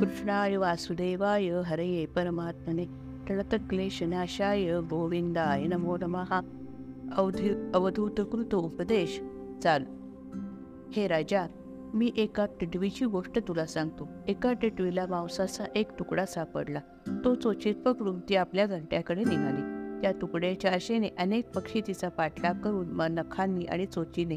कृष्णाय वासुदेवाय हरये परमात्मने. क्लेशनाशाय गोविंदाय नमो नमः. अवधि अवधूतकृत उपदेश चाल. हे राजा मी एका टिटवीची गोष्ट तुला सांगतो. एका टिटवीला मांसाचा एक तुकडा सापडला. तो चोचीत पकडून ती आपल्या घंट्याकडे निघाली. त्या तुकड्याच्या आशेने अनेक पक्षी तिचा पाठलाग करून मग नखांनी आणि चोचीने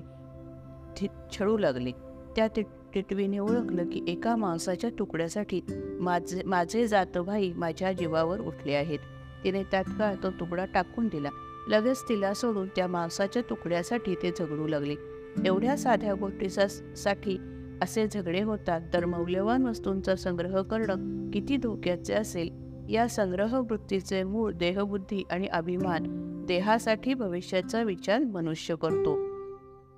छळू लागले. त्या टिट टिटवीने ओळखलं की एका मांसाच्या तुकड्यासाठी माझे माझे जातभाई माझ्या जीवावर उठले आहेत. तिने तात्काळ तो तुकडा टाकून दिला. लगेच तिला सोडून त्या मांसाच्या तुकड्यासाठी ते झगडू लागले. एवढ्या साध्या गोष्टीचा साठी असे झगडे होतात तर मौल्यवान वस्तूंचा संग्रह करणं किती धोक्याचे असेल? या संग्रह वृत्तीचे मूळ देहबुद्धी आणि अभिमान देहासाठी भविष्याचा विचार मनुष्य करतो.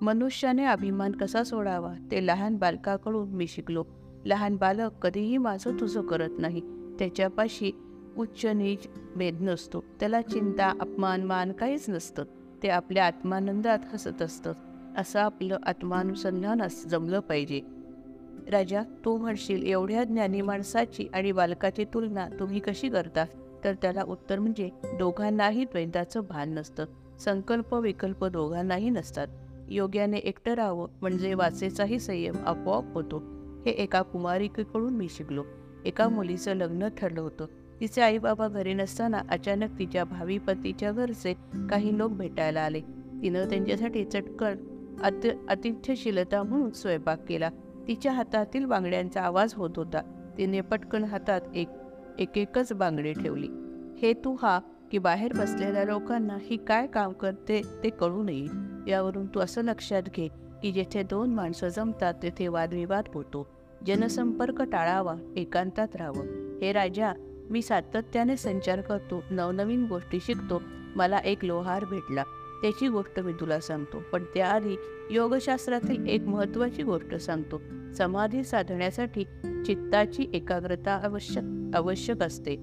मनुष्याने अभिमान कसा सोडावा? ते लहान बालकाकडून मी शिकलो. लहान बालक कधीही माझं तुझं करत नाही. त्याच्यापाशी उच्च नीच भेद नसतो. त्याला चिंता अपमान मान काहीच नसतं. ते आपल्या आत्मानंदात हसत असतं. असं आपलं आत्मानुसंधान जमलं पाहिजे. राजा तू म्हणशील एवढ्या ज्ञानी माणसाची आणि बालकाची तुलना तुम्ही कशी करता? तर त्याला उत्तर म्हणजे दोघांनाही द्वैताचं भान नसतं. संकल्प विकल्प दोघांनाही नसतात. योग्याने एकटं राहावं म्हणजे वाचेचाही संयम आपोआप होतो. हे एका कुमारिकेकडून मी शिकलो. एका मुलीचं लग्न ठरलं होतं. तिचे आई बाबा घरी नसताना अचानक तिच्या भावी पतीच्या घरचे काही लोक भेटायला आले. तिनं त्यांच्यासाठी चटकन अति अतिथ्यशीलता म्हणून स्वयंपाक केला. तिच्या हातातील बांगड्यांचा आवाज होत होता. तिने पटकन हातात एक एक एकच बांगडी ठेवली. हे तू हा की बाहेर बसलेल्या लोकांना ही काय काम करते ते कळू नये. यावरून तू असं लक्षात घे की जेथे दोन माणसं जमतात तेथे वादविवाद होतो. जनसंपर्क टाळावा एकांतात राहावं. हे राजा मी सातत्याने संचार करतो नवनवीन गोष्टी शिकतो मला एक लोहार भेटला. त्याची गोष्ट मी तुला सांगतो पण त्याआधी योगशास्त्रातील एक महत्वाची गोष्ट सांगतो. समाधी साधण्यासाठी चित्ताची एकाग्रता आवश्यक आवश्यक असते.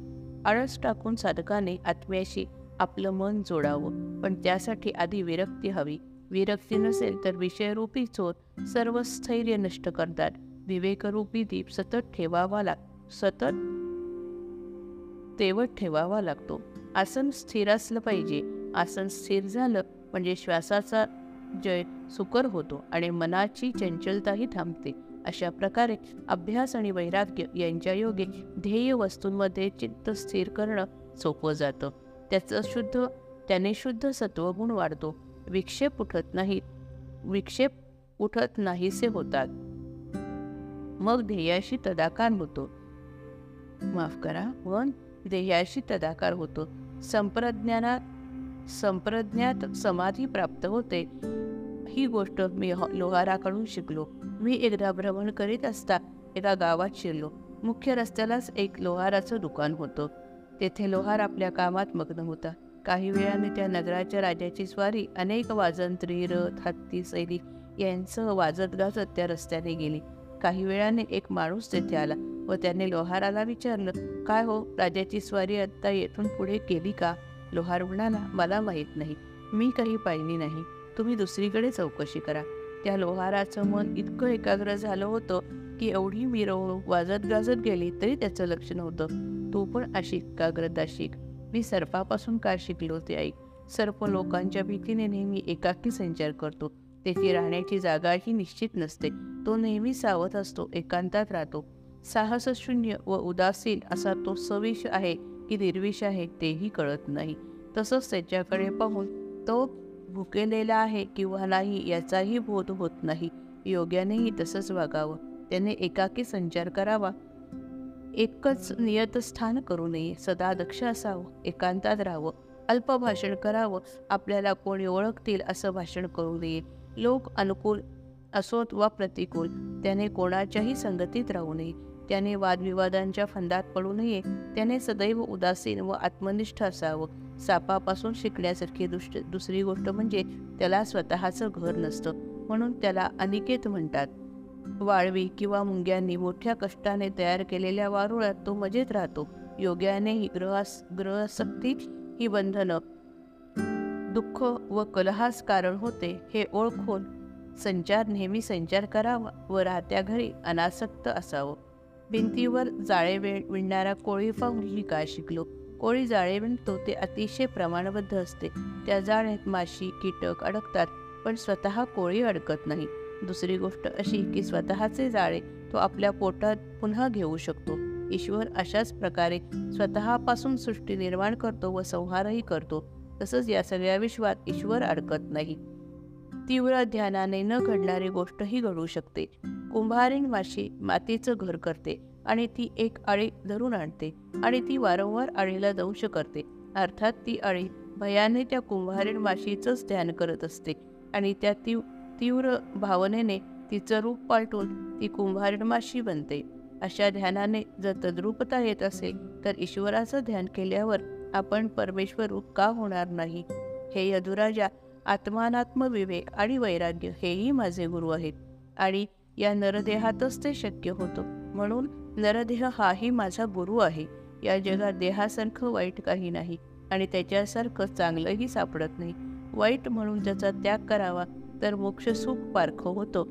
आळस टाकून साधकाने आत्म्याशी आपलं मन जोडावं पण त्यासाठी आधी विरक्ती हवी. विरक्ती नसेल तर विषयरूपी चोर सर्व स्थैर्य नष्ट करतात. विवेकरूपी दीप सतत ठेवावा लाग सतत तेवत ठेवावा लागतो. आसन स्थिर असलं पाहिजे. आसन स्थिर झालं म्हणजे श्वासाचा जय सुकर होतो आणि मनाची चंचलताही थांबते. अशा प्रकारे अभ्यास आणि वैराग्य यांच्या योगे ध्येय वस्तूंमध्ये चित्त स्थिर करणं सोपं जातं. त्याचं शुद्ध त्याने शुद्ध सत्वगुण वाढतो. विक्षेप उठत नाहीत विक्षेप उठत नाहीसे होतात. मग ध्येयाशी तदाकार होतो. माफ करा मन ध्येयाशी तदाकार होतो. संप्रज्ञानात संप्रज्ञात समाधी प्राप्त होते. ही गोष्ट मी लोहाराकडून शिकलो. मी एकदा भ्रमण करीत असता एका गावात शिरलो. मुख्य रस्त्यालाच एक लोहाराचं दुकान होतं. तेथे लोहार आपल्या कामात मग्न होता. काही वेळाने त्या नगराच्या राजाची स्वारी अनेक वाजंत्री रथ हत्ती सैनिक यांचं वाजत गाजत त्या रस्त्याने गेली. काही वेळाने एक माणूस तेथे आला व त्याने लोहाराला विचारलं काय हो राजाची स्वारी आत्ता येथून पुढे गेली का? लोहार म्हणाला मला माहीत नाही. मी काही पाहिली नाही. तुम्ही दुसरीकडे चौकशी करा. त्या लोहाराचं मन इतकं एकाग्र झालं होतं की एवढी मिरवणूक वाजत गाजत गेली तरी त्याचं लक्ष नव्हतं. तू पण अशी एकाग्रता शिक. मी सर्पापासून काय शिकलो ते ऐक. सर्प लोकांच्या भीतीने नेहमी एकाकी संचार करतो. त्याची राहण्याची जागाही निश्चित नसते. तो नेहमी सावध असतो एकांतात राहतो. साहसशून्य व उदासीन असा तो सविष आहे की निर्विष आहे तेही कळत नाही. तसंच त्याच्याकडे पाहून तो भुकेलेला आहे किंवा नाही याचाही बोध होत नाही. योग्यानेही तसंच वागावं. त्याने एकाकी संचार करावा. एकच नियतस्थान करू नये. सदा दक्ष असावं एकांतात राहावं अल्प भाषण करावं. आपल्याला कोणी ओळखतील असं भाषण करू नये. लोक अनुकूल असोत वा प्रतिकूल त्याने कोणाच्याही संगतीत राहू नये. त्याने वादविवादांच्या फंदात पडू नये. त्याने सदैव उदासीन व आत्मनिष्ठ असावं. सापापासून शिकण्यासारखी दुष्ट दुसरी गोष्ट म्हणजे त्याला स्वतःचं घर नसतं. म्हणून त्याला अनिकेत म्हणतात. वाळवी किंवा मुंग्यांनी मोठ्या कष्टाने तयार केलेल्या वारुळात तो मजेत राहतो. योग्यानेही ग्रहास ग्रहसक्ती ही बंधनं. दुःख व कलहास कारण होते हे ओळखून संचार नेहमी संचार करावा व राहत्या घरी अनासक्त असावं. भिंतीवर जाळे वेळ विणणारा कोळी पाहून ही काय शिकलो? कोळी जाळे विणतो ते अतिशय प्रमाणबद्ध असते. त्या जाळ्यात माशी कीटक अडकतात पण स्वतः कोळी अडकत नाही. दुसरी गोष्ट अशी की स्वतःचे जाळे तो आपल्या पोटात पुन्हा घेऊ शकतो. ईश्वर अशाच प्रकारे स्वतःपासून सृष्टी निर्माण करतो व संहारही करतो. तसंच या सगळ्या विश्वात ईश्वर अडकत नाही. तीव्र ध्यानाने न घडणारी गोष्टही घडू शकते. कुंभारीण माशी मातीचं घर करते आणि ती एक आळी धरून आणते आणि ती वारंवार आळीला दंश करते अर्थात ती आळी भयाने त्या कुंभारीण माशीचंच ध्यान करत असते आणि त्या ती तीव्र भावनेने तिचं रूप पालटून ती कुंभारीण माशी बनते. अशा ध्यानाने जर तद्रूपता येत असेल तर ईश्वराचं ध्यान केल्यावर आपण परमेश्वर रूप का होणार नाही? हे यदुराजा आत्मानात्म विवेक आणि वैराग्य हेही माझे गुरु आहेत. आणि या नरदेहातच ते शक्य होतं. म्हणून नरदेह हाही माझा गुरु आहे. या जगात देहासारखं वाईट काही नाही आणि त्याच्यासारखं चांगलंही सापडत नाही. वाईट म्हणून त्याचा त्याग करावा तर मोक्ष सुख पारखं होतो.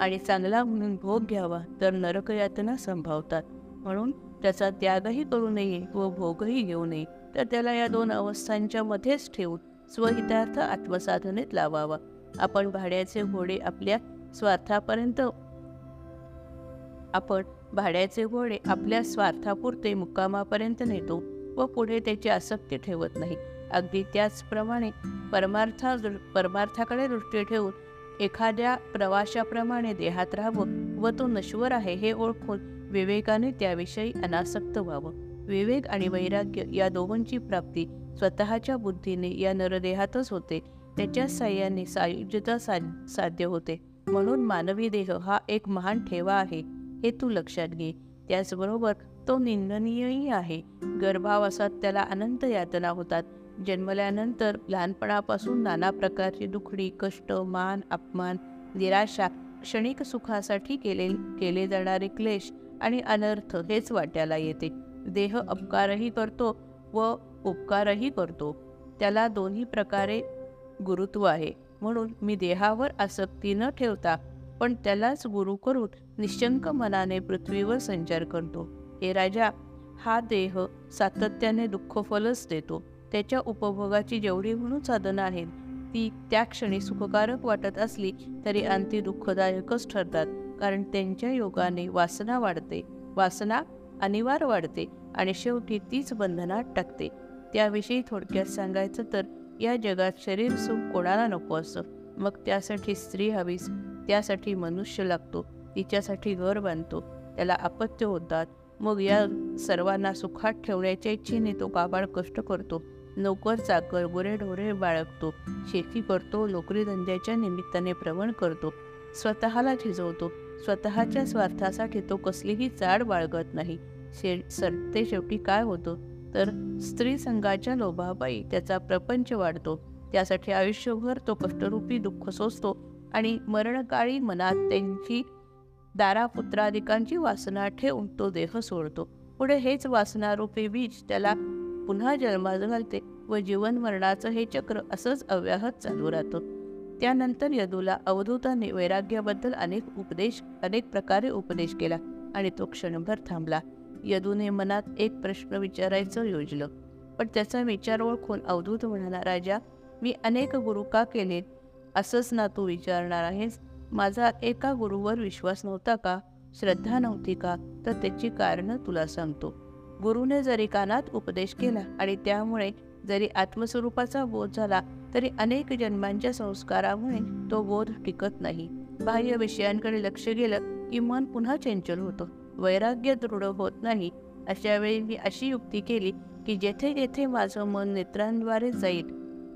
आणि चांगला म्हणून भोग घ्यावा तर नरकयातना संभावतात. म्हणून त्याचा त्यागही करू नये व भोगही घेऊ नये. तर त्याला या दोन अवस्थांच्या मध्येच ठेवून स्वहितार्थ आत्मसाधनेत लावावा. आपण भाड्याचे घोडे आपल्या स्वार्थापर्यंत आपण भाड्याचे घोडे आपल्या स्वार्थापुरते मुक्कामापर्यंत नेतो व पुढे त्याची आसक्ती ठेवत नाही. अगदी त्याचप्रमाणे परमार्था परमार्थाकडे दृष्टी ठेवून एखाद्या प्रवाशाप्रमाणे देहात राहावं व तो नश्वर आहे हे ओळखून विवेकाने त्याविषयी अनासक्त व्हावं. विवेक आणि वैराग्य या दोघांची प्राप्ती स्वतःच्या बुद्धीने या नरदेहातच होते. त्याच्या साह्याने सायुज्यता साध्य होते. म्हणून मानवी देह हा एक महान ठेवा आहे हे तू लक्षात घे. त्याचबरोबर तो निंदनीयही आहे. गर्भावासात त्याला अनंत यातना होतात. जन्मल्यानंतर लहानपणापासून नाना प्रकारची दुखडी कष्ट मान अपमान निराशा क्षणिक सुखासाठी केले केले जाणारे क्लेश आणि अनर्थ हेच वाट्याला येते. देह अपकारही करतो व उपकारही करतो. त्याला दोन्ही प्रकारे गुरुत्व आहे. म्हणून मी देहावर आसक्ती न ठेवता पण त्यालाच गुरु करून निशंक मनाने पृथ्वीवर संचार करतो. हे राजा हा देह सातत्याने दुःखफलच देतो. त्याच्या उपभोगाची जेवढी म्हणून साधनं आहेत ती त्या क्षणी सुखकारक वाटत असली तरी अंती दुःखदायकच ठरतात. कारण त्यांच्या योगाने वासना वाढते. वासना अनिवार्य वाढते आणि शेवटी तीच बंधनात टाकते. त्याविषयी थोडक्यात सांगायचं तर या जगात शरीर सुख कोणाला नको असतं मग त्यासाठी स्त्री हवीस त्यासाठी मनुष्य लागतो तिच्यासाठी घर बांधतो त्याला अपत्य होतात. मग या सर्वांना सुखात ठेवण्याच्या इच्छेने तो काबाड कष्ट करतो. नोकर चाकर गुरेढोरे बाळगतो शेती करतो नोकरी धंद्याच्या निमित्ताने भ्रमण करतो. स्वतःला झिजवतो स्वतःच्या स्वार्थासाठी तो कसलीही चाड बाळगत नाही. शे सरते शेवटी काय होतो? तर स्त्री संघाच्या लोभाबाई त्याचा प्रपंच वाढतो. त्यासाठी आयुष्यभर तो कष्टरूपी दुःख सोसतो आणि मरणकाळी मनात त्यांची दारापुत्रादिकांची वासना ठेवून तो देह सोडतो. पुढे हेच वासनारूपी बीज त्याला पुन्हा जन्मात घालते व जीवन मरणाचं हे चक्र असंच अव्याहत चालू राहतं. त्यानंतर यदूला अवधूताने वैराग्याबद्दल अनेक उपदेश अनेक प्रकारे उपदेश केला आणि तो क्षणभर थांबला. यदूने मनात एक प्रश्न विचारायचं योजलं. पण त्याचा विचार ओळखून अवधूत म्हणाला राजा मी अनेक गुरु का केले असंच ना तू विचारणार आहेस? माझा एका गुरुवर विश्वास नव्हता का? श्रद्धा नव्हती का? तर त्याची कारणं तुला सांगतो. गुरुने जरी कानात उपदेश केला आणि त्यामुळे जरी आत्मस्वरूपाचा बोध झाला तरी अनेक जन्मांच्या संस्कारामुळे तो बोध टिकत नाही. बाह्य विषयांकडे लक्ष गेलं की मन पुन्हा चंचल होतं. वैराग्य दृढ होत नाही. अशा वेळी मी अशी युक्ती केली की जेथे जेथे माझं मन नेत्रांद्वारे जाईल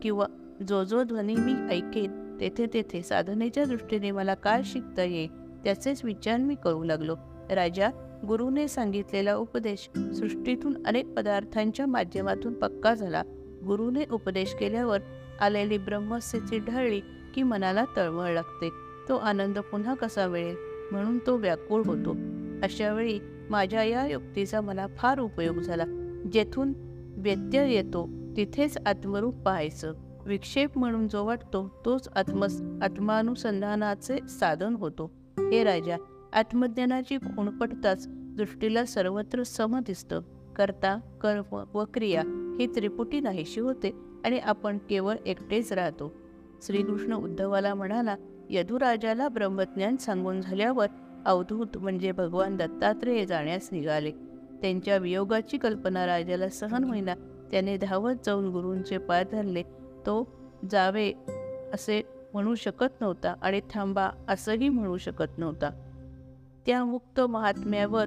किंवा जो जो ध्वनी मी ऐकेन तेथे तेथे साधनेच्या दृष्टीने मला काय शिकता येईल त्याचेच विचार मी करू लागलो. राजा गुरुने सांगितलेला उपदेश सृष्टीतून अनेक पदार्थांच्या माध्यमातून पक्का झाला. गुरुने उपदेश केल्यावर आलेली ब्रह्मस्थिती ढळली की मनाला तळमळ लागते. तो आनंद पुन्हा कसा मिळेल? म्हणून तो व्याकुळ होतो. अशावेळी माझ्या या युक्तीचा मला फार उपयोग झाला. जेथून व्यत्यय येतो तिथेच आत्मरूप पाहायचं. विक्षेप म्हणून जो वाटतो तोच आत्म आत्मानुसंधानाचे साधन होतो. हे राजा आत्मज्ञानाची खूण पडताच दृष्टीला सर्वत्र सम दिसतं. करता कर्म व क्रिया ही त्रिपुटी नाहीशी होते आणि आपण केवळ एकटेच राहतो. श्रीकृष्ण उद्धवाला म्हणाला यदुराजाला ब्रह्मज्ञान सांगून झाल्यावर अवधूत म्हणजे भगवान दत्तात्रेय जाण्यास निघाले. त्यांच्या वियोगाची कल्पना राजाला सहन होईना त्याने धावत जाऊन गुरूंचे पाय धरले. तो जावे असे म्हणू शकत नव्हता आणि थांबा असंही म्हणू शकत नव्हता. त्या मुक्त महात्म्यावर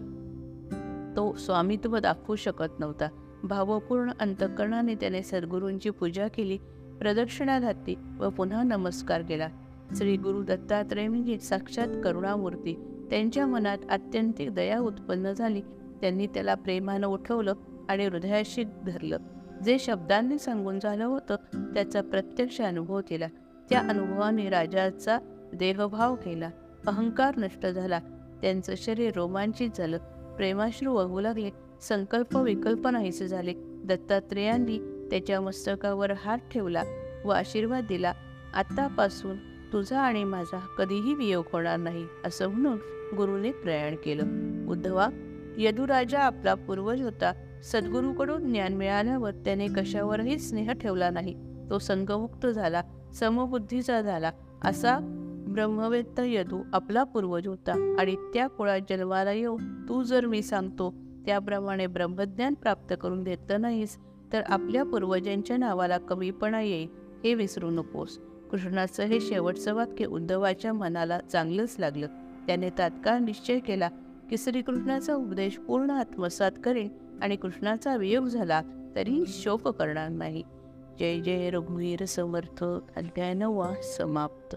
तो स्वामित्व दाखवू शकत नव्हता. भावपूर्ण अंतकरणाने त्याने सद्गुरूंची पूजा केली प्रदक्षिणा घातली व पुन्हा नमस्कार केला. श्री गुरु दत्तात्रय म्हणजे साक्षात करुणामूर्ती. त्यांच्या मनात आत्यंतिक दया उत्पन्न झाली. त्यांनी त्याला प्रेमानं उठवलं आणि हृदयाशी धरलं. जे शब्दांनी सांगून झालं होतं त्याचा प्रत्यक्ष अनुभव केला. त्या अनुभवाने राजाचा देहभाव केला. अहंकार नष्ट झाला. त्यांचं शरीर रोमांचित झालं. प्रेमाश्रू वाहू लागले. संकल्प विकल्प नाहीसे झाले. दत्तात्रेयांनी त्याच्या मस्तकावर हात ठेवला व आशीर्वाद दिला आतापासून तुझा आणि माझा कधीही वियोग होणार नाही असं म्हणून गुरुने प्रयाण केलं. उद्धवा यदुराजा आपला पूर्वज होता. सद्गुरूकडून ज्ञान मिळाल्यावर त्याने कशावरही स्नेह ठेवला नाही. तो संगमुक्त झाला समबुद्धीचा झाला. असा ब्रह्मवेत्त यदू आपला पूर्वज होता आणि त्या कुळात जन्माला येऊ तू जर मी सांगतो त्याप्रमाणे ब्रह्मज्ञान प्राप्त करून देत नाहीस तर आपल्या पूर्वजांच्या नावाला कमीपणा येईल हे विसरू नकोस. कृष्णाचं हे शेवटचं वाक्य उद्धवाच्या मनाला चांगलंच लागलं. त्याने तात्काळ निश्चय केला की श्रीकृष्णाचा उपदेश पूर्ण आत्मसात करेन आणि कृष्णाचा वियोग झाला तरी शोक करणार नाही. जय जय रघुवीर समर्थ अध्याय नववा समाप्त.